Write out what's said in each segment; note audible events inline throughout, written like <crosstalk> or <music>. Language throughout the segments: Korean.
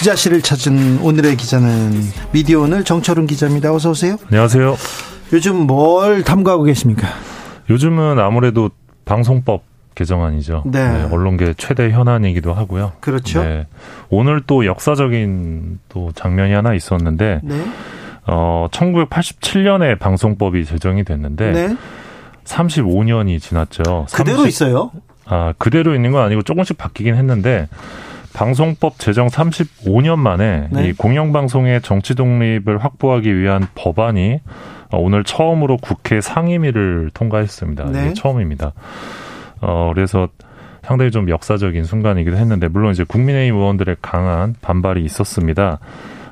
기자실을 찾은 오늘의 기자는 미디어 오늘 정철은 기자입니다. 어서 오세요. 안녕하세요. 요즘 뭘 탐구하고 계십니까? 요즘은 아무래도 방송법 개정안이죠. 네. 네, 언론계 최대 현안이기도 하고요. 그렇죠. 네. 오늘 또 역사적인 또 장면이 하나 있었는데 네. 어 1987년에 방송법이 제정이 됐는데 네. 35년이 지났죠. 그대로 30 있어요. 아, 그대로 있는 건 아니고 조금씩 바뀌긴 했는데 방송법 제정 35년 만에 네. 이 공영방송의 정치 독립을 확보하기 위한 법안이 어, 오늘 처음으로 국회 상임위를 통과했습니다. 네. 이게 처음입니다. 어, 그래서 상당히 좀 역사적인 순간이기도 했는데 물론 이제 국민의힘 의원들의 강한 반발이 있었습니다.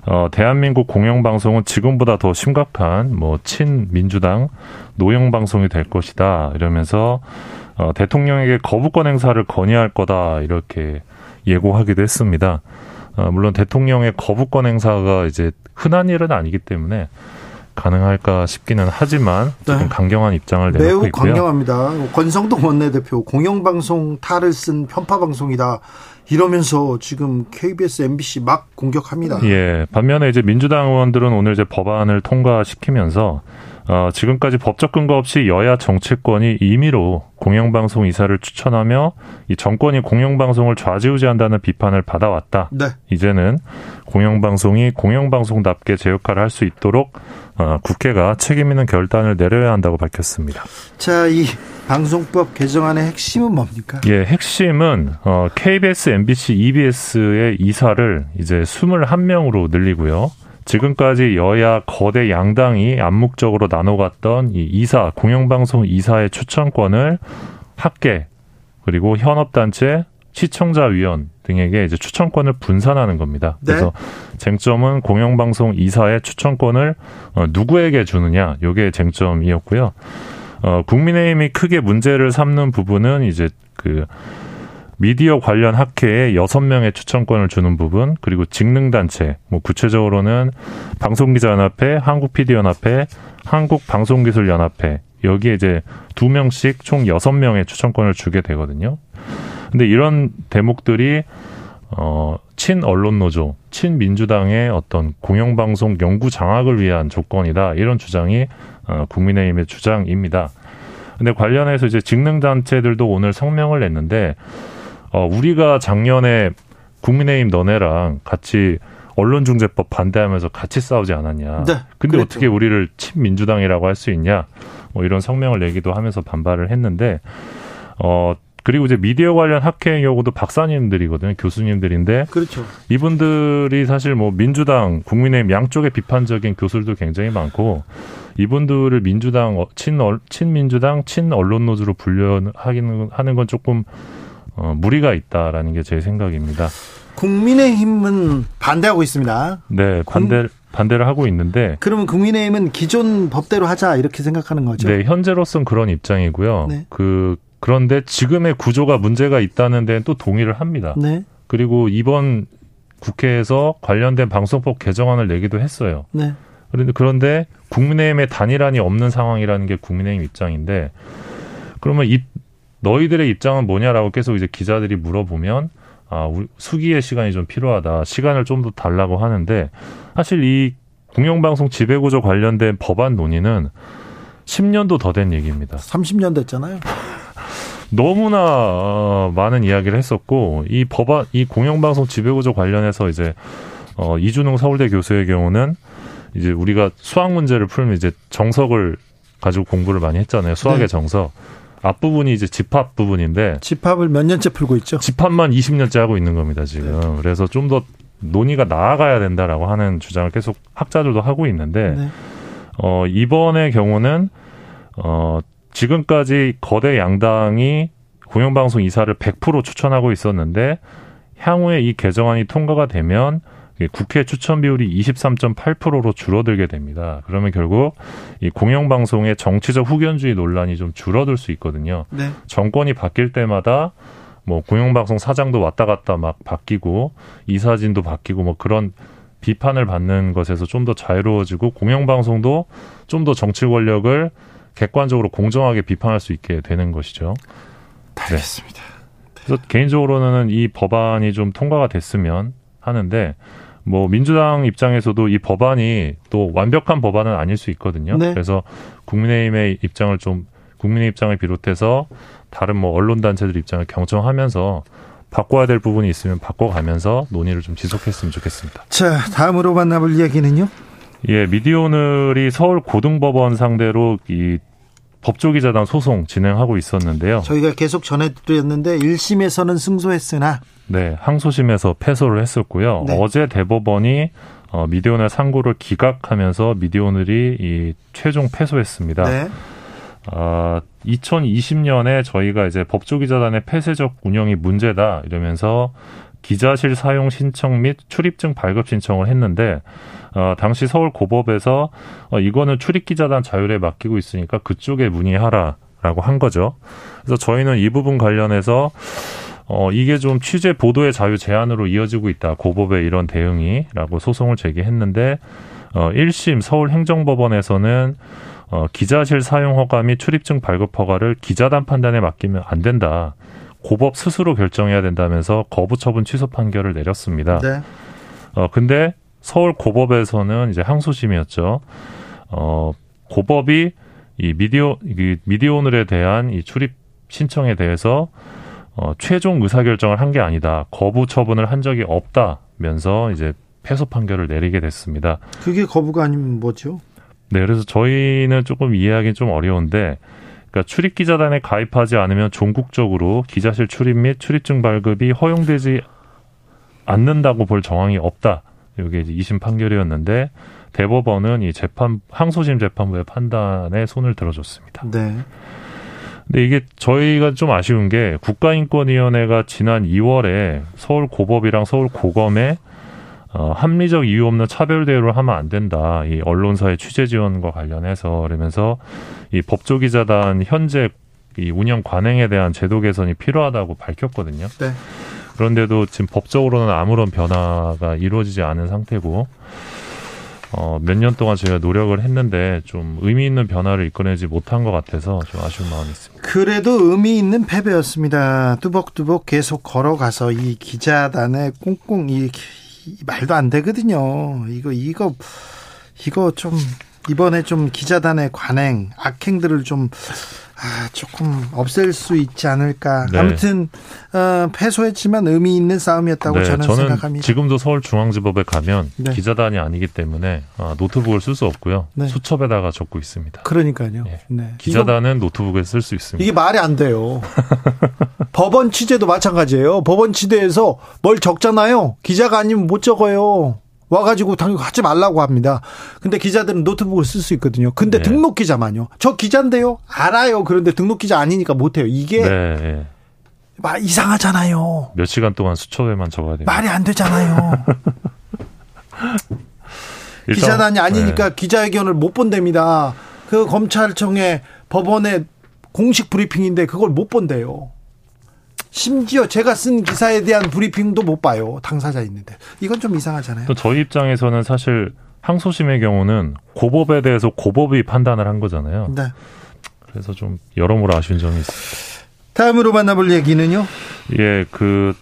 어, 대한민국 공영방송은 지금보다 더 심각한 뭐 친민주당 노영방송이 될 것이다 이러면서 어, 대통령에게 거부권 행사를 건의할 거다 이렇게 예고하기도 했습니다. 어, 물론 대통령의 거부권 행사가 이제 흔한 일은 아니기 때문에 가능할까 싶기는 하지만 어쨌든 네. 강경한 입장을 내놓고 매우 있고요. 강경합니다. 권성동 원내대표 공영방송 탈을 쓴 편파방송이다. 이러면서 지금 KBS, MBC 막 공격합니다. 예. 반면에 이제 민주당 의원들은 오늘 이제 법안을 통과시키면서 어, 지금까지 법적 근거 없이 여야 정치권이 임의로 공영방송 이사를 추천하며 이 정권이 공영방송을 좌지우지한다는 비판을 받아왔다. 네. 이제는 공영방송이 공영방송답게 제 역할을 할 수 있도록 어, 국회가 책임 있는 결단을 내려야 한다고 밝혔습니다. 자, 이 방송법 개정안의 핵심은 뭡니까? 예, 핵심은 어, KBS, MBC, EBS의 이사를 이제 21명으로 늘리고요. 지금까지 여야 거대 양당이 암묵적으로 나눠갔던 이 이사, 공영방송 이사의 추천권을 학계 그리고 현업단체, 시청자위원 등에게 이제 추천권을 분산하는 겁니다. 네. 그래서 쟁점은 공영방송 이사의 추천권을 어, 누구에게 주느냐, 요게 쟁점이었고요. 어, 국민의힘이 크게 문제를 삼는 부분은 이제 그 미디어 관련 학회에 여섯 명의 추천권을 주는 부분, 그리고 직능단체, 뭐 구체적으로는 방송기자연합회, 한국PD연합회, 한국방송기술연합회, 여기에 이제 두 명씩 총 여섯 명의 추천권을 주게 되거든요. 근데 이런 대목들이 어, 친 언론 노조, 친 민주당의 어떤 공영방송 연구 장악을 위한 조건이다. 이런 주장이 어, 국민의힘의 주장입니다. 근데 관련해서 이제 직능단체들도 오늘 성명을 냈는데, 어, 우리가 작년에 국민의힘 너네랑 같이 언론중재법 반대하면서 같이 싸우지 않았냐. 네, 근데 그랬죠. 어떻게 우리를 친민주당이라고 할 수 있냐. 뭐 이런 성명을 내기도 하면서 반발을 했는데, 어, 그리고 이제 미디어 관련 학회의 경우도 박사님들이거든요. 교수님들인데, 그렇죠. 이분들이 사실 뭐 민주당, 국민의힘 양쪽에 비판적인 교수들도 굉장히 많고 이분들을 민주당, 어, 친, 친민주당, 친언론 노조로 분류하기는 하는 건 조금 어, 무리가 있다라는 게 제 생각입니다. 국민의힘은 반대하고 있습니다. 네, 반대 반대를 하고 있는데 그러면 국민의힘은 기존 법대로 하자 이렇게 생각하는 거죠. 네, 현재로서는 그런 입장이고요. 네. 그 그런데 지금의 구조가 문제가 있다는 데는 또 동의를 합니다. 네. 그리고 이번 국회에서 관련된 방송법 개정안을 내기도 했어요. 네. 그런데 그런데 국민의힘의 단일안이 없는 상황이라는 게 국민의힘 입장인데 그러면 이 너희들의 입장은 뭐냐라고 계속 이제 기자들이 물어보면 아 수기의 시간이 좀 필요하다 시간을 좀 더 달라고 하는데 사실 이 공영방송 지배구조 관련된 법안 논의는 10년도 더 된 얘기입니다. 30년 됐잖아요. <laughs> 너무나 어, 많은 이야기를 했었고 이 법안 이 공영방송 지배구조 관련해서 이제 어, 이준웅 서울대 교수의 경우는 이제 우리가 수학 문제를 풀면 이제 정석을 가지고 공부를 많이 했잖아요. 수학의 네. 정석. 앞부분이 이제 집합 부분인데 집합을 몇 년째 풀고 있죠. 집합만 20년째 하고 있는 겁니다, 지금. 네. 그래서 좀 더 논의가 나아가야 된다라고 하는 주장을 계속 학자들도 하고 있는데 네. 어, 이번의 경우는, 어, 지금까지 거대 양당이 공영방송 이사를 100% 추천하고 있었는데, 향후에 이 개정안이 통과가 되면 국회 추천 비율이 23.8%로 줄어들게 됩니다. 그러면 결국 이 공영방송의 정치적 후견주의 논란이 좀 줄어들 수 있거든요. 네. 정권이 바뀔 때마다 뭐 공영방송 사장도 왔다 갔다 막 바뀌고 이사진도 바뀌고 뭐 그런 비판을 받는 것에서 좀 더 자유로워지고 공영방송도 좀 더 정치 권력을 객관적으로 공정하게 비판할 수 있게 되는 것이죠. 알겠습니다. 네. 그래서 개인적으로는 이 법안이 좀 통과가 됐으면 하는데 뭐 민주당 입장에서도 이 법안이 또 완벽한 법안은 아닐 수 있거든요. 네. 그래서 국민의힘의 입장을 좀 국민의 입장을 비롯해서 다른 뭐 언론 단체들 입장을 경청하면서 바꿔야 될 부분이 있으면 바꿔가면서 논의를 좀 지속했으면 좋겠습니다. 자, 다음으로 만나볼 이야기는요? 예, 미디어오늘이 서울 고등법원 상대로 이 법조기자단 소송 진행하고 있었는데요. 저희가 계속 전해드렸는데 1심에서는 승소했으나 네, 항소심에서 패소를 했었고요. 네. 어제 대법원이 어, 미디어오늘 상고를 기각하면서 미디어오늘이 이 최종 패소했습니다. 네. 어, 2020년에 저희가 이제 법조기자단의 폐쇄적 운영이 문제다 이러면서 기자실 사용 신청 및 출입증 발급 신청을 했는데 어, 당시 서울 고법에서 어, 이거는 출입기자단 자율에 맡기고 있으니까 그쪽에 문의하라라고 한 거죠. 그래서 저희는 이 부분 관련해서 어, 이게 좀 취재 보도의 자유 제한으로 이어지고 있다. 고법의 이런 대응이라고 소송을 제기했는데 어, 1심 서울행정법원에서는 어, 기자실 사용 허가 및 출입증 발급 허가를 기자단 판단에 맡기면 안 된다. 고법 스스로 결정해야 된다면서 거부 처분 취소 판결을 내렸습니다. 네. 어 근데 서울 고법에서는 이제 항소심이었죠. 어 고법이 이 미디어 이 미디어오늘에 대한 이 출입 신청에 대해서 어 최종 의사 결정을 한 게 아니다. 거부 처분을 한 적이 없다면서 이제 패소 판결을 내리게 됐습니다. 그게 거부가 아니면 뭐죠? 네, 그래서 저희는 조금 이해하기 좀 어려운데 그러니까 출입 기자단에 가입하지 않으면 전국적으로 기자실 출입 및 출입증 발급이 허용되지 않는다고 볼 정황이 없다. 이게 이제 2심 판결이었는데 대법원은 이 재판 항소심 재판부의 판단에 손을 들어줬습니다. 네. 근데 이게 저희가 좀 아쉬운 게 국가인권위원회가 지난 2월에 서울 고법이랑 서울 고검에 어, 합리적 이유 없는 차별 대우를 하면 안 된다. 이 언론사의 취재 지원과 관련해서 그러면서 이 법조기자단 현재 이 운영 관행에 대한 제도 개선이 필요하다고 밝혔거든요. 네. 그런데도 지금 법적으로는 아무런 변화가 이루어지지 않은 상태고 어, 몇 년 동안 저희가 노력을 했는데 좀 의미 있는 변화를 이끌어내지 못한 것 같아서 좀 아쉬운 마음이 있습니다. 그래도 의미 있는 패배였습니다. 뚜벅뚜벅 계속 걸어가서 이 기자단의 꽁꽁 이 말도 안 되거든요. 이거 이거 이거 좀 이번에 좀 기자단의 관행 악행들을 좀 아, 조금 없앨 수 있지 않을까. 네. 아무튼 어, 패소했지만 의미 있는 싸움이었다고 네, 저는, 저는, 생각합니다. 지금도 서울중앙지법에 가면 네. 기자단이 아니기 때문에 어, 노트북을 쓸 수 없고요. 네. 수첩에다가 적고 있습니다. 그러니까요. 네. 기자단은 노트북에 쓸 수 있습니다. 이게 말이 안 돼요. <laughs> 법원 취재도 마찬가지예요. 법원 취재에서 뭘 적잖아요. 기자가 아니면 못 적어요. 와가지고 당연히 하지 말라고 합니다. 근데 기자들은 노트북을 쓸 수 있거든요. 근데 네. 등록 기자만요. 저 기자인데요. 알아요. 그런데 등록 기자 아니니까 못해요. 이게 네. 막 이상하잖아요. 몇 시간 동안 수초에만 적어야 돼요. 말이 안 되잖아요. <laughs> 기자단이 아니니까 네. 기자회견을 못 본답니다. 그 검찰청의 법원의 공식 브리핑인데 그걸 못 본대요. 심지어 제가 쓴 기사에 대한 브리핑도 못 봐요. 당사자 있는데. 이건 좀 이상하잖아요. 또 저희 입장에서는 사실 항소심의 경우는 고법에 대해서 고법이 판단을 한 거잖아요. 네. 그래서 좀 여러모로 아쉬운 점이 있습니다. 다음으로 만나볼 얘기는요? 예, 그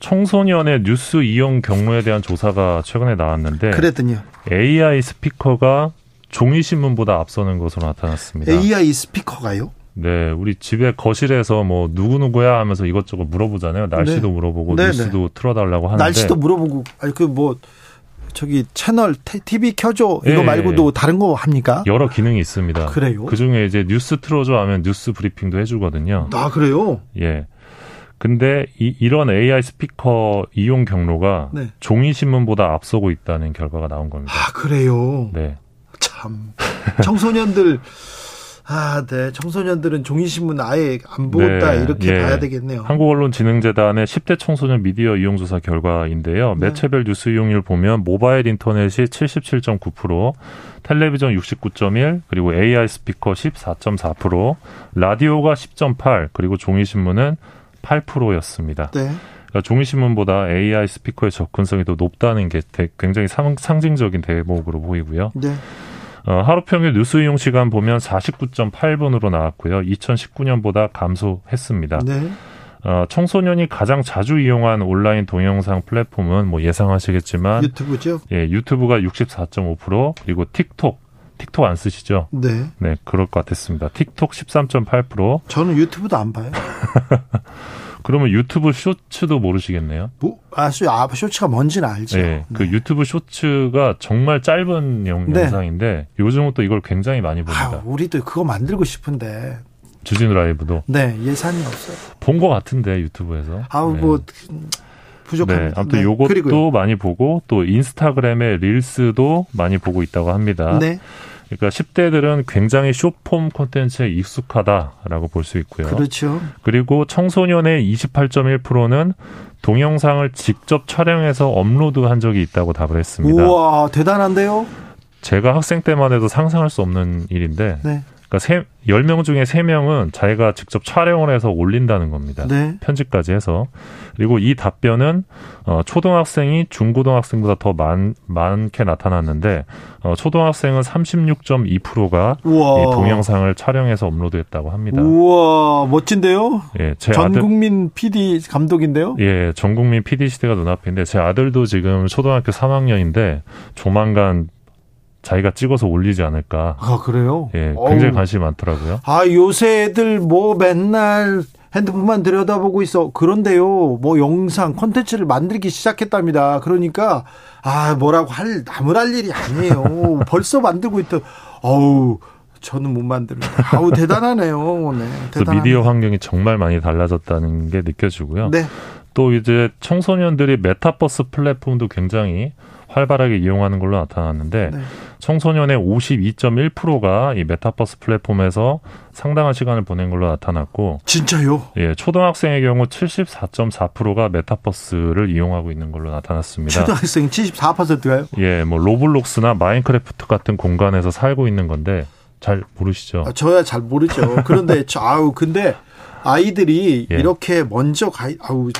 청소년의 뉴스 이용 경로에 대한 조사가 최근에 나왔는데 그랬더니요. AI 스피커가 종이 신문보다 앞서는 것으로 나타났습니다. AI 스피커가요? 네, 우리 집에 거실에서 뭐 누구 누구야 하면서 이것저것 물어보잖아요. 날씨도 네. 물어보고 네, 뉴스도 네. 틀어달라고 하는데 날씨도 물어보고 아니 그 뭐 저기 채널 TV 켜줘 이거 네. 말고도 다른 거 합니까? 여러 기능이 있습니다. 그래요? 그 중에 이제 뉴스 틀어줘 하면 뉴스 브리핑도 해주거든요. 아 그래요? 예. 근데 이, 이런 AI 스피커 이용 경로가 네. 종이 신문보다 앞서고 있다는 결과가 나온 겁니다. 아 그래요? 네. 참 청소년들 <laughs> 아, 네. 청소년들은 종이신문 아예 안 본다 네. 이렇게 예. 봐야 되겠네요. 한국언론진흥재단의 10대 청소년 미디어 이용조사 결과인데요. 네. 매체별 뉴스 이용률 보면 모바일 인터넷이 77.9%, 텔레비전 69.1, 그리고 AI 스피커 14.4%, 라디오가 10.8, 그리고 종이신문은 8%였습니다. 네. 그러니까 종이신문보다 AI 스피커의 접근성이 더 높다는 게 굉장히 상, 상징적인 대목으로 보이고요. 네. 어, 하루 평균 뉴스 이용 시간 보면 49.8분으로 나왔고요. 2019년보다 감소했습니다. 네. 어, 청소년이 가장 자주 이용한 온라인 동영상 플랫폼은 뭐 예상하시겠지만 유튜브죠. 예, 유튜브가 64.5% 그리고 틱톡 틱톡 안 쓰시죠? 네. 네, 그럴 것 같았습니다. 틱톡 13.8%. 저는 유튜브도 안 봐요. <laughs> 그러면 유튜브 쇼츠도 모르시겠네요? 뭐, 아, 쇼, 아, 쇼츠가 뭔지는 알죠. 네, 그 네. 그 유튜브 쇼츠가 정말 짧은 영, 네. 상인데 요즘은 또 이걸 굉장히 많이 봅니다. 아, 우리도 그거 만들고 싶은데. 주진우 라이브도. 네, 예산이 없어요. 본 것 같은데 유튜브에서. 아우 네. 뭐 부족합니다. 네, 아무튼 네. 요것도 그리고요. 많이 보고 또 인스타그램의 릴스도 많이 보고 있다고 합니다. 네. 그러니까 10대들은 굉장히 쇼폼 콘텐츠에 익숙하다라고 볼 수 있고요. 그렇죠. 그리고 청소년의 28.1%는 동영상을 직접 촬영해서 업로드한 적이 있다고 답을 했습니다. 우와, 대단한데요? 제가 학생 때만 해도 상상할 수 없는 일인데 네. 그러니까 세, 10명 중에 3명은 자기가 직접 촬영을 해서 올린다는 겁니다. 네. 편집까지 해서. 그리고 이 답변은 어, 초등학생이 중고등학생보다 더 많, 많게 나타났는데 어, 초등학생은 36.2%가 이 동영상을 촬영해서 업로드했다고 합니다. 우와, 멋진데요? 예, 전 국민 PD 감독인데요? 예, 전 국민 PD 시대가 눈앞인데 제 아들도 지금 초등학교 3학년인데 조만간 자기가 찍어서 올리지 않을까. 아, 그래요? 예, 굉장히 어우. 관심이 많더라고요. 아, 요새 애들 뭐 맨날 핸드폰만 들여다보고 있어. 그런데요, 뭐 영상, 콘텐츠를 만들기 시작했답니다. 그러니까, 아, 뭐라고 할, 나무랄 일이 아니에요. <laughs> 벌써 만들고 있다. 어우, 저는 못 만들어요. 아우, 대단하네요. 네. 그래서 미디어 환경이 정말 많이 달라졌다는 게 느껴지고요. 네. 또 이제 청소년들이 메타버스 플랫폼도 굉장히 활발하게 이용하는 걸로 나타났는데 네. 청소년의 52.1%가 이 메타버스 플랫폼에서 상당한 시간을 보낸 걸로 나타났고 진짜요? 예, 초등학생의 경우 74.4%가 메타버스를 이용하고 있는 걸로 나타났습니다. 초등학생 74%가요? 예, 뭐 로블록스나 마인크래프트 같은 공간에서 살고 있는 건데 잘 모르시죠? 아, 저야 잘 모르죠. 그런데 <laughs> 저, 아우 근데 아이들이 예. 이렇게 먼저 가 아우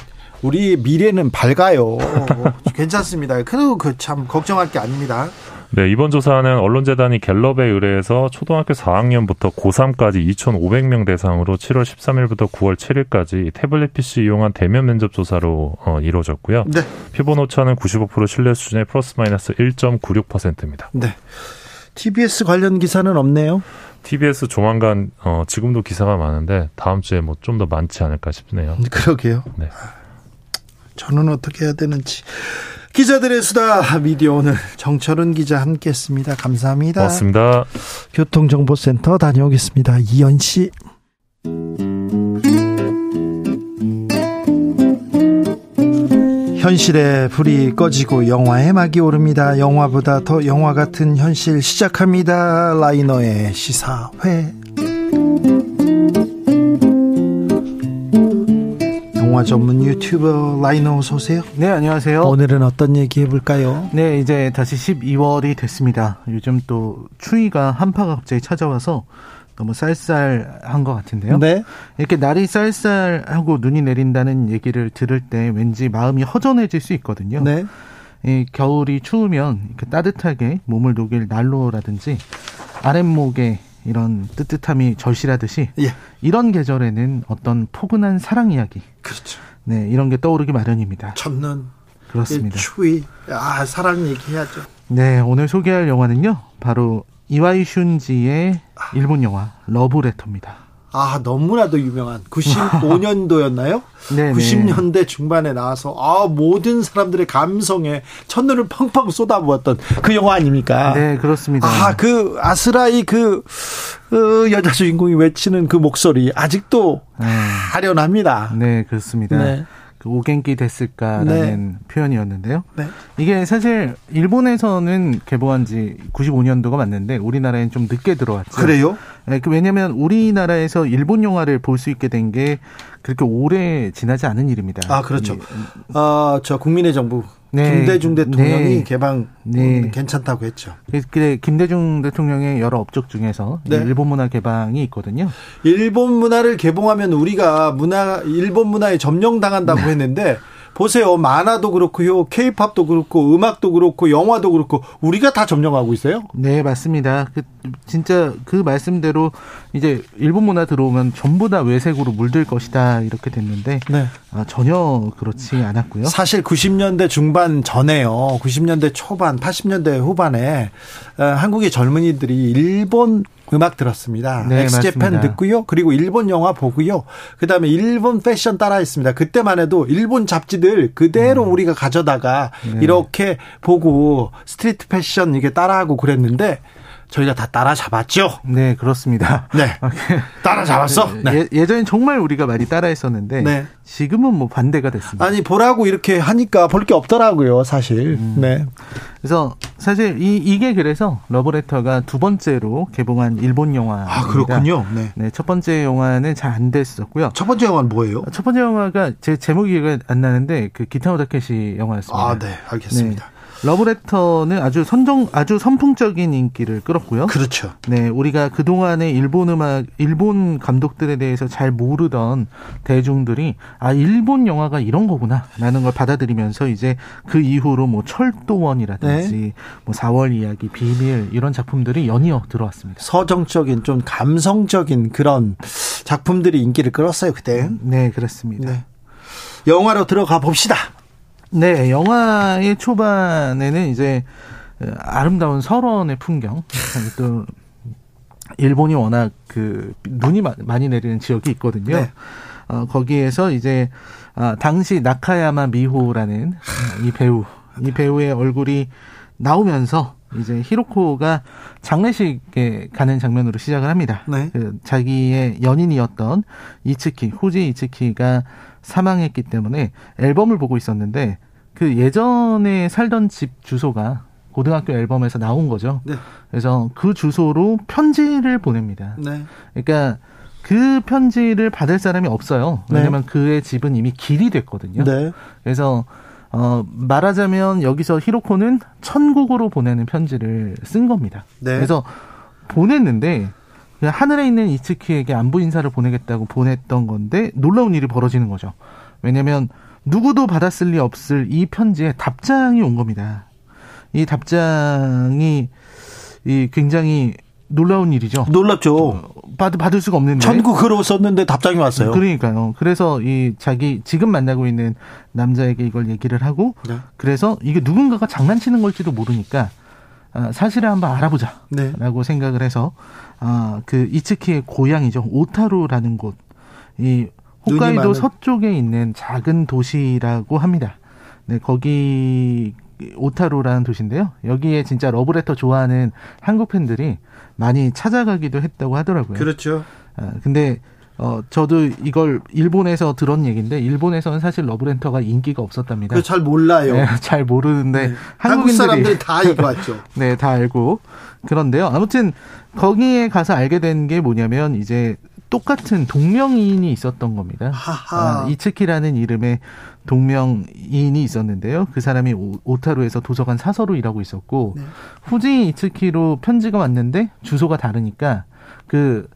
우리 미래는 밝아요. <laughs> 괜찮습니다. 그래도 그 참 걱정할 게 아닙니다. 네, 이번 조사는 언론재단이 갤럽에 의뢰해서 초등학교 4학년부터 고3까지 2,500명 대상으로 7월 13일부터 9월 7일까지 태블릿 PC 이용한 대면 면접 조사로 어, 이루어졌고요. 네. 표본 오차는 95% 신뢰 수준의 플러스 마이너스 1.96%입니다. 네. TBS 관련 기사는 없네요. TBS 조만간 어, 지금도 기사가 많은데 다음 주에 뭐 좀 더 많지 않을까 싶네요. 그러게요. 네. 저는 어떻게 해야 되는지. 기자들의 수다 미디어 오늘 정철은 기자 함께했습니다. 감사합니다. 고맙습니다. 교통정보센터 다녀오겠습니다. 이현 씨. 현실의 불이 꺼지고 영화의 막이 오릅니다. 영화보다 더 영화 같은 현실 시작합니다. 라이너의 시사회. 영화 전문 유튜버 라이너 어서 오세요. 네, 안녕하세요. 오늘은 어떤 얘기 해볼까요? 네, 이제 다시 12월이 됐습니다. 요즘 또 추위가 한파가 갑자기 찾아와서 너무 쌀쌀한 것 같은데요. 네. 이렇게 날이 쌀쌀하고 눈이 내린다는 얘기를 들을 때 왠지 마음이 허전해질 수 있거든요. 네. 이 겨울이 추우면 따뜻하게 몸을 녹일 난로라든지 아랫목에 이런 뜨뜻함이 절실하듯이 예. 이런 계절에는 어떤 포근한 사랑 이야기 그렇죠. 네 이런 게 떠오르기 마련입니다. 첫눈 그렇습니다. 추위 아 사랑 얘기해야죠. 네 오늘 소개할 영화는요 바로 이와이 슌지의 일본 영화 러브레터입니다. 아, 너무나도 유명한 95년도였나요? <laughs> 네 90년대 중반에 나와서 아, 모든 사람들의 감성에 첫눈을 펑펑 쏟아부었던 그 영화 아닙니까? 네, 그렇습니다. 아, 그 아스라이 그 어, 여자 주인공이 외치는 그 목소리 아직도 네. 아련합니다. 네, 그렇습니다. 네. 그 오겐키 됐을까라는 네. 표현이었는데요. 네. 이게 사실 일본에서는 개봉한 지 95년도가 맞는데 우리나라엔 좀 늦게 들어왔죠. 그래요? 네, 그 왜냐하면 우리나라에서 일본 영화를 볼 수 있게 된 게 그렇게 오래 지나지 않은 일입니다. 아 그렇죠. 아저 국민의 정부 네. 김대중 대통령이 네. 개방 네. 괜찮다고 했죠. 그래 김대중 대통령의 여러 업적 중에서 네. 일본 문화 개방이 있거든요. 일본 문화를 개봉하면 우리가 문화 일본 문화에 점령당한다고 네. 했는데 보세요. 만화도 그렇고요. 케이팝도 그렇고 음악도 그렇고 영화도 그렇고 우리가 다 점령하고 있어요. 네, 맞습니다. 그 진짜 그 말씀대로 이제 일본 문화 들어오면 전부 다 외색으로 물들 것이다 이렇게 됐는데 네. 아, 전혀 그렇지 않았고요. 사실 90년대 중반 전에요. 90년대 초반, 80년대 후반에 어, 한국의 젊은이들이 일본 음악 들었습니다. 네, 엑스제팬 듣고요. 그리고 일본 영화 보고요. 그다음에 일본 패션 따라했습니다. 그때만 해도 일본 잡지들 그대로 음. 우리가 가져다가 네. 이렇게 보고 street 패션 이게 따라하고 그랬는데 저희가 다 따라잡았죠. 네, 그렇습니다. 네, <laughs> 따라잡았어. 네. 예, 전엔 정말 우리가 많이 따라했었는데 네. 지금은 뭐 반대가 됐습니다. 아니 보라고 이렇게 하니까 볼 게 없더라고요, 사실. 음. 네. 그래서 사실 이 이게 그래서 러브레터가 두 번째로 개봉한 일본 영화. 아 그렇군요. 네. 네. 첫 번째 영화는 잘 안 됐었고요. 첫 번째 영화는 뭐예요? 첫 번째 영화가 제 제목이 안 나는데 그 기타노 다케시 영화였습니다. 아, 네, 알겠습니다. 네. 러브레터는 아주 선정 아주 선풍적인 인기를 끌었고요. 그렇죠. 네, 우리가 그 동안에 일본 음악, 일본 감독들에 대해서 잘 모르던 대중들이 아 일본 영화가 이런 거구나라는 걸 받아들이면서 이제 그 이후로 뭐 철도원이라든지 네. 뭐 4월 이야기, 비밀 이런 작품들이 연이어 들어왔습니다. 서정적인 좀 감성적인 그런 작품들이 인기를 끌었어요 그때. 네, 그렇습니다. 네. 영화로 들어가 봅시다. 네, 영화의 초반에는 이제 아름다운 설원의 풍경, 또 일본이 워낙 그 눈이 많이 내리는 지역이 있거든요. 네. 어, 거기에서 이제 아, 당시 나카야마 미호라는 이 배우, 이 배우의 얼굴이 나오면서 이제 히로코가 장례식에 가는 장면으로 시작을 합니다. 네. 그 자기의 연인이었던 이츠키, 후지 이츠키가 사망했기 때문에 앨범을 보고 있었는데 그 예전에 살던 집 주소가 고등학교 앨범에서 나온 거죠. 네. 그래서 그 주소로 편지를 보냅니다. 네. 그러니까 그 편지를 받을 사람이 없어요. 왜냐면 네. 그의 집은 이미 길이 됐거든요. 네. 그래서 어 말하자면 여기서 히로코는 천국으로 보내는 편지를 쓴 겁니다. 네. 그래서 보냈는데 하늘에 있는 이츠키에게 안부 인사를 보내겠다고 보냈던 건데 놀라운 일이 벌어지는 거죠. 왜냐면 누구도 받았을 리 없을 이 편지에 답장이 온 겁니다. 이 답장이 이 굉장히 놀라운 일이죠. 놀랍죠. 어, 받, 받을 수가 없는데. 전국으로 썼는데 답장이 왔어요. 그러니까요. 그래서 이 자기 지금 만나고 있는 남자에게 이걸 얘기를 하고 네. 그래서 이게 누군가가 장난치는 걸지도 모르니까 아, 사실을 한번 알아보자. 네. 라고 생각을 해서 아, 그 이츠키의 고향이죠. 오타루라는 곳. 이 홋카이도 서쪽에 있는 작은 도시라고 합니다. 네, 거기 오타루라는 도시인데요. 여기에 진짜 러브레터 좋아하는 한국 팬들이 많이 찾아가기도 했다고 하더라고요. 그렇죠. 아, 근데 어 저도 이걸 일본에서 들은 얘기인데 일본에서는 사실 러브레터가 인기가 없었답니다. 잘 몰라요. 네, <laughs> 잘 모르는데 네. 한국 사람들이 다 이거 왔죠. <laughs> 네, 다 알고 그런데요. 아무튼 거기에 가서 알게 된 게 뭐냐면 이제 똑같은 동명이인이 있었던 겁니다. 아, 이츠키라는 이름의 동명이인이 있었는데요. 그 사람이 오, 타루에서 도서관 사서로 일하고 있었고 네. 후지 이츠키로 편지가 왔는데 주소가 다르니까 그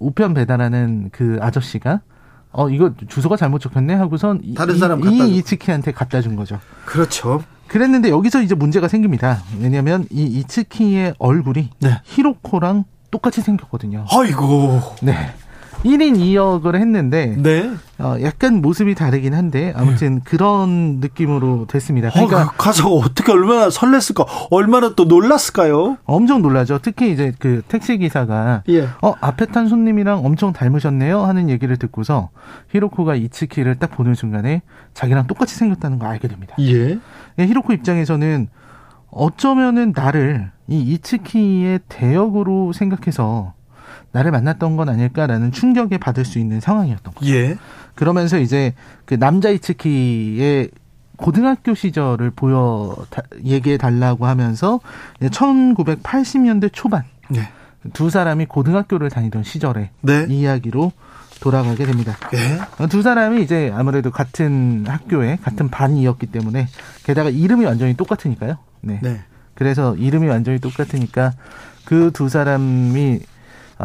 우편 배달하는 그 아저씨가 어 이거 주소가 잘못 적혔네 하고선 다른 사람 이, 이 이츠키한테 갖다 준 거죠. 그렇죠. 그랬는데 여기서 이제 문제가 생깁니다. 왜냐하면 이 이츠키의 얼굴이 네. 히로코랑 똑같이 생겼거든요. 아이고. 네. 1인 2역을 했는데 네. 어, 약간 모습이 다르긴 한데 아무튼 네. 그런 느낌으로 됐습니다. 어, 그러니까 어, 가서 어떻게 얼마나 설렜을까, 얼마나 또 놀랐을까요? 엄청 놀라죠. 특히 이제 그 택시 기사가 예. 어 앞에 탄 손님이랑 엄청 닮으셨네요 하는 얘기를 듣고서 히로코가 이츠키를 딱 보는 순간에 자기랑 똑같이 생겼다는 걸 알게 됩니다. 예. 예 히로코 입장에서는 어쩌면은 나를 이 이츠키의 대역으로 생각해서 나를 만났던 건 아닐까라는 충격에 받을 수 있는 상황이었던 거죠. 예. 그러면서 이제 그 남자 이츠키의 고등학교 시절을 보여 얘기해 달라고 하면서 1980년대 초반 네. 두 사람이 고등학교를 다니던 시절의 네. 이야기로 돌아가게 됩니다. 네. 두 사람이 이제 아무래도 같은 학교에 같은 반이었기 때문에 게다가 이름이 완전히 똑같으니까요. 네. 네. 그래서 이름이 완전히 똑같으니까 그 두 사람이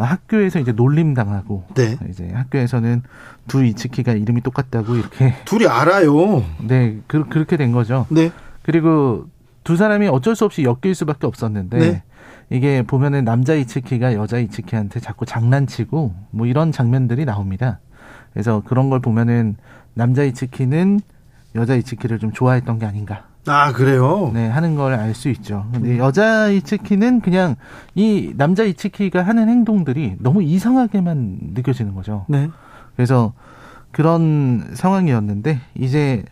학교에서 이제 놀림 당하고 네. 이제 학교에서는 두 이츠키가 이름이 똑같다고 이렇게 둘이 알아요. 네, 그, 그렇게 된 거죠. 네. 그리고 두 사람이 어쩔 수 없이 엮일 수밖에 없었는데 네. 이게 보면은 남자 이츠키가 여자 이츠키한테 자꾸 장난치고 뭐 이런 장면들이 나옵니다. 그래서 그런 걸 보면은 남자 이츠키는 여자 이츠키를 좀 좋아했던 게 아닌가. 아, 그래요? 네, 하는 걸 알 수 있죠. 근데 음. 여자 이츠키는 그냥 이 남자 이츠키가 하는 행동들이 너무 이상하게만 느껴지는 거죠. 네. 그래서 그런 상황이었는데 이제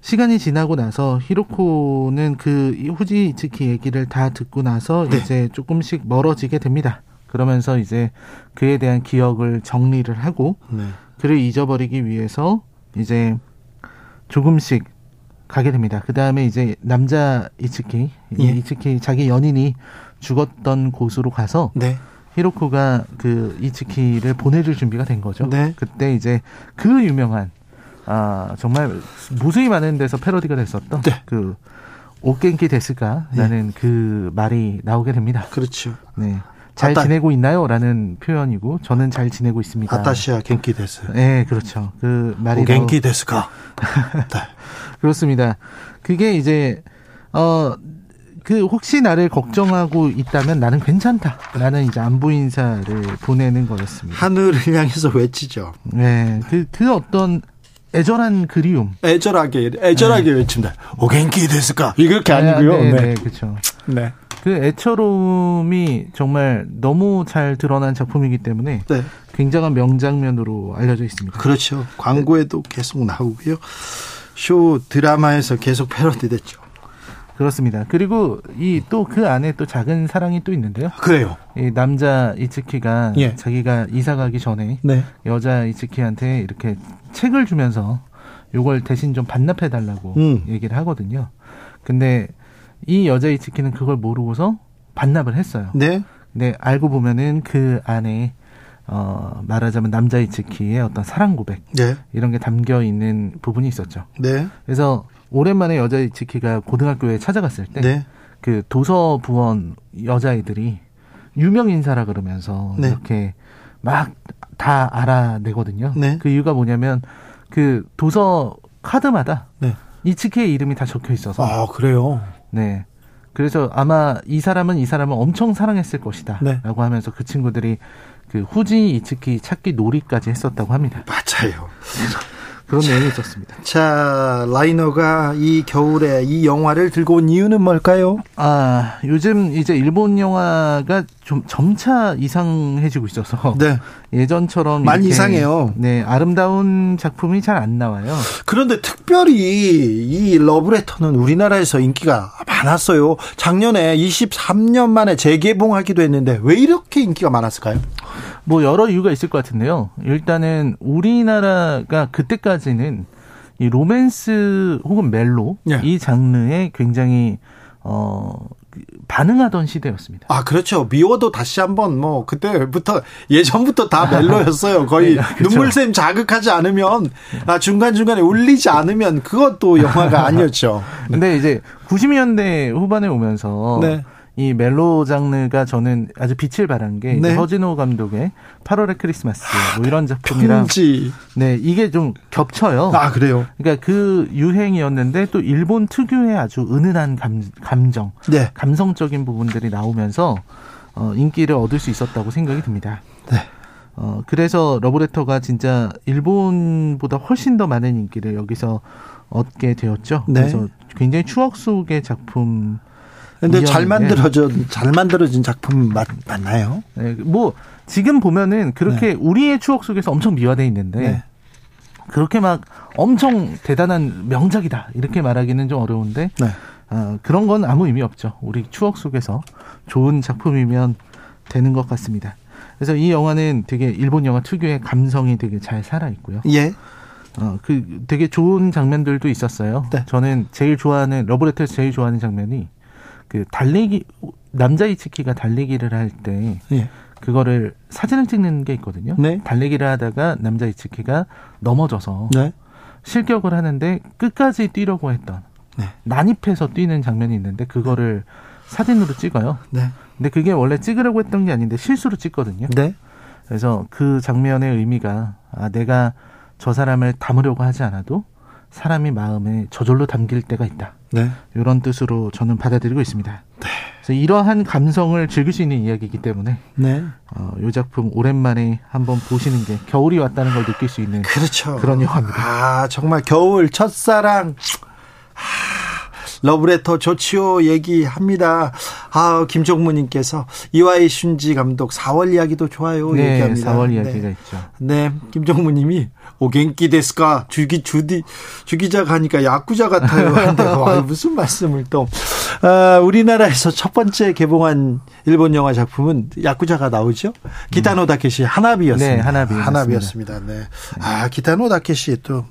시간이 지나고 나서 히로코는 그 후지 이츠키 얘기를 다 듣고 나서 네. 이제 조금씩 멀어지게 됩니다. 그러면서 이제 그에 대한 기억을 정리를 하고 네. 그를 잊어버리기 위해서 이제 조금씩 가게 됩니다. 그 다음에 이제 남자 이츠키, 예. 이츠키 자기 연인이 죽었던 곳으로 가서 네. 히로코가 그 이츠키를 보내줄 준비가 된 거죠. 네. 그때 이제 그 유명한 아 정말 무수히 많은 데서 패러디가 됐었던 네. 그 오겐키 데스가라는 네. 그 말이 나오게 됩니다. 그렇죠. 네. 잘 아따, 지내고 있나요? 라는 표현이고 저는 잘 지내고 있습니다. 아타시아 겐키 데스. 네, 그렇죠. 그 말이 겐키 데스가. <laughs> 네. 그렇습니다. 그게 이제 어. 그 혹시 나를 걱정하고 있다면 나는 괜찮다. 라는 이제 안부 인사를 보내는 거였습니다. 하늘을 향해서 외치죠. 네. 그, 그 어떤 애절한 그리움. 애절하게, 애절하게 네. 외친다. 오겐키 됐을까? 이렇게 아니고요. 네, 네, 네, 그렇죠. 네. 그 애처로움이 정말 너무 잘 드러난 작품이기 때문에 네. 굉장한 명장면으로 알려져 있습니다. 그렇죠. 광고에도 계속 나오고요. 쇼 드라마에서 계속 패러디됐죠. 그렇습니다. 그리고 이 또 그 안에 또 작은 사랑이 또 있는데요. 그래요. 이 남자 이츠키가 예. 자기가 이사 가기 전에 네. 여자 이츠키한테 이렇게 책을 주면서 요걸 대신 좀 반납해 달라고 음. 얘기를 하거든요. 근데 이 여자 이츠키는 그걸 모르고서 반납을 했어요. 네. 근데 알고 보면은 그 안에 어 말하자면 남자 이츠키의 어떤 사랑 고백 네. 이런 게 담겨 있는 부분이 있었죠. 네. 그래서 오랜만에 여자 이츠키가 고등학교에 찾아갔을 때, 네. 그 도서 부원 여자애들이 유명 인사라 그러면서 네. 이렇게 막 다 알아내거든요. 네. 그 이유가 뭐냐면 그 도서 카드마다 네. 이츠키의 이름이 다 적혀 있어서. 아 그래요. 네. 그래서 아마 이 사람은 이 사람을 엄청 사랑했을 것이다라고 네. 하면서 그 친구들이 그 후지 이츠키 찾기 놀이까지 했었다고 합니다. 맞아요. 그런 내용이 있었습니다. <laughs> 자, 라이너가 이 겨울에 이 영화를 들고 온 이유는 뭘까요? 아, 요즘 이제 일본 영화가 좀 점차 이상해지고 있어서 네. 예전처럼 많이 이상해요. 네, 아름다운 작품이 잘 안 나와요. 그런데 특별히 이 러브레터는 우리나라에서 인기가 많았어요. 작년에 23년 만에 재개봉하기도 했는데 왜 이렇게 인기가 많았을까요? 뭐 여러 이유가 있을 것 같은데요. 일단은 우리나라가 그때까지는 이 로맨스 혹은 멜로 예. 이 장르에 굉장히 어 반응하던 시대였습니다. 아, 그렇죠. 미워도 다시 한번 뭐 그때부터 예전부터 다 멜로였어요. <laughs> 거의 네, 그렇죠. 눈물샘 자극하지 않으면 아 중간 중간에 울리지 않으면 그것도 영화가 아니었죠. <laughs> 근데 이제 90년대 후반에 오면서 네. 이 멜로 장르가 저는 아주 빛을 발한 게 네. 허진호 감독의 8월의 크리스마스 뭐 이런 작품이랑 풍지. 네 이게 좀 겹쳐요. 아 그래요? 그러니까 그 유행이었는데 또 일본 특유의 아주 은은한 감, 감정, 네. 감성적인 부분들이 나오면서 어, 인기를 얻을 수 있었다고 생각이 듭니다. 네. 어, 그래서 러브레터가 진짜 일본보다 훨씬 더 많은 인기를 여기서 얻게 되었죠. 네. 그래서 굉장히 추억 속의 작품. 근데 잘 만들어진 잘 만들어진 작품 맞, 맞나요? 네, 뭐 지금 보면은 그렇게 네. 우리의 추억 속에서 엄청 미화돼 있는데 네. 그렇게 막 엄청 대단한 명작이다 이렇게 말하기는 좀 어려운데 네. 어, 그런 건 아무 의미 없죠. 우리 추억 속에서 좋은 작품이면 되는 것 같습니다. 그래서 이 영화는 되게 일본 영화 특유의 감성이 되게 잘 살아 있고요. 예. 어, 그 되게 좋은 장면들도 있었어요. 네. 저는 제일 좋아하는 러브레터에서 제일 좋아하는 장면이 그 달리기 남자 이치키가 달리기를 할때 예. 그거를 사진을 찍는 게 있거든요. 네. 달리기를 하다가 남자 이치키가 넘어져서 네. 실격을 하는데 끝까지 뛰려고 했던 네. 난입해서 뛰는 장면이 있는데 그거를 사진으로 찍어요. 네. 근데 그게 원래 찍으려고 했던 게 아닌데 실수로 찍거든요. 네. 그래서 그 장면의 의미가 아 내가 저 사람을 담으려고 하지 않아도 사람이 마음에 저절로 담길 때가 있다. 네. 이런 뜻으로 저는 받아들이고 있습니다. 네. 그래서 이러한 감성을 즐길 수 있는 이야기이기 때문에 네. 어, 이 작품 오랜만에 한번 보시는 게 겨울이 왔다는 걸 느낄 수 있는 그렇죠. 그런 영화입니다. 아 정말 겨울 첫사랑. 아. 러브레터 좋지요 얘기합니다. 아, 김종무님께서 이와이 슌지 감독 4월 이야기도 좋아요 네, 얘기합니다. 4월 이야기가 네. 있죠. 네, 김종무님이 오겐키 데스까 주기 주디 주기자 가니까 야구자 같아요. 근데 <laughs> 와, 무슨 말씀을 또 아, 우리나라에서 첫 번째 개봉한 일본 영화 작품은 야구자가 나오죠. 기타노 다케시 하나비였습니다. 네, 하나비 하나비였습니다. 네. 아, 기타노 다케시 또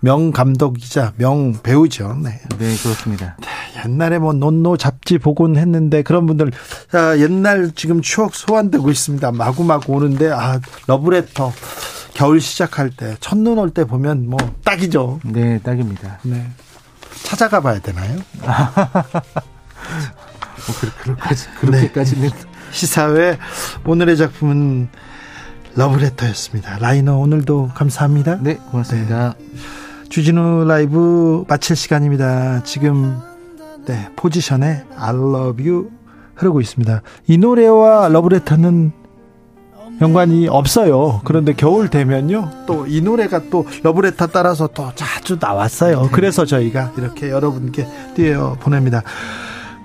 명 감독이자 명 배우죠. 네. 네, 그렇습니다. 네, 옛날에 뭐 논노 잡지 보곤 했는데 그런 분들 아, 옛날 지금 추억 소환되고 있습니다. 마구마구 오는데 아, 러브레터 겨울 시작할 때 첫눈 올 때 보면 뭐 딱이죠. 네, 딱입니다. 네. 찾아가 봐야 되나요? <laughs> 뭐 그렇게까지 그렇게까지는 네. 시사회 오늘의 작품은 러브레터였습니다. 라이너 오늘도 감사합니다. 네, 고맙습니다. 네. 주진우 라이브 마칠 시간입니다. 지금 네, 포지션에 I love you 흐르고 있습니다. 이 노래와 러브레터는 연관이 없어요. 그런데 겨울 되면요. 또 이 노래가 또 러브레터 따라서 또 자주 나왔어요. 그래서 저희가 이렇게 여러분께 띄어 보냅니다.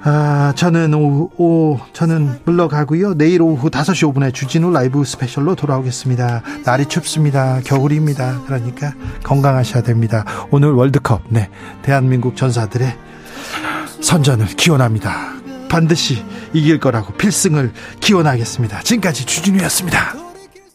아, 저는 오후, 오, 저는 물러가고요. 내일 오후 5시 5분에 주진우 라이브 스페셜로 돌아오겠습니다. 날이 춥습니다. 겨울입니다. 그러니까 건강하셔야 됩니다. 오늘 월드컵, 네. 대한민국 전사들의 선전을 기원합니다. 반드시 이길 거라고 필승을 기원하겠습니다. 지금까지 주진우였습니다.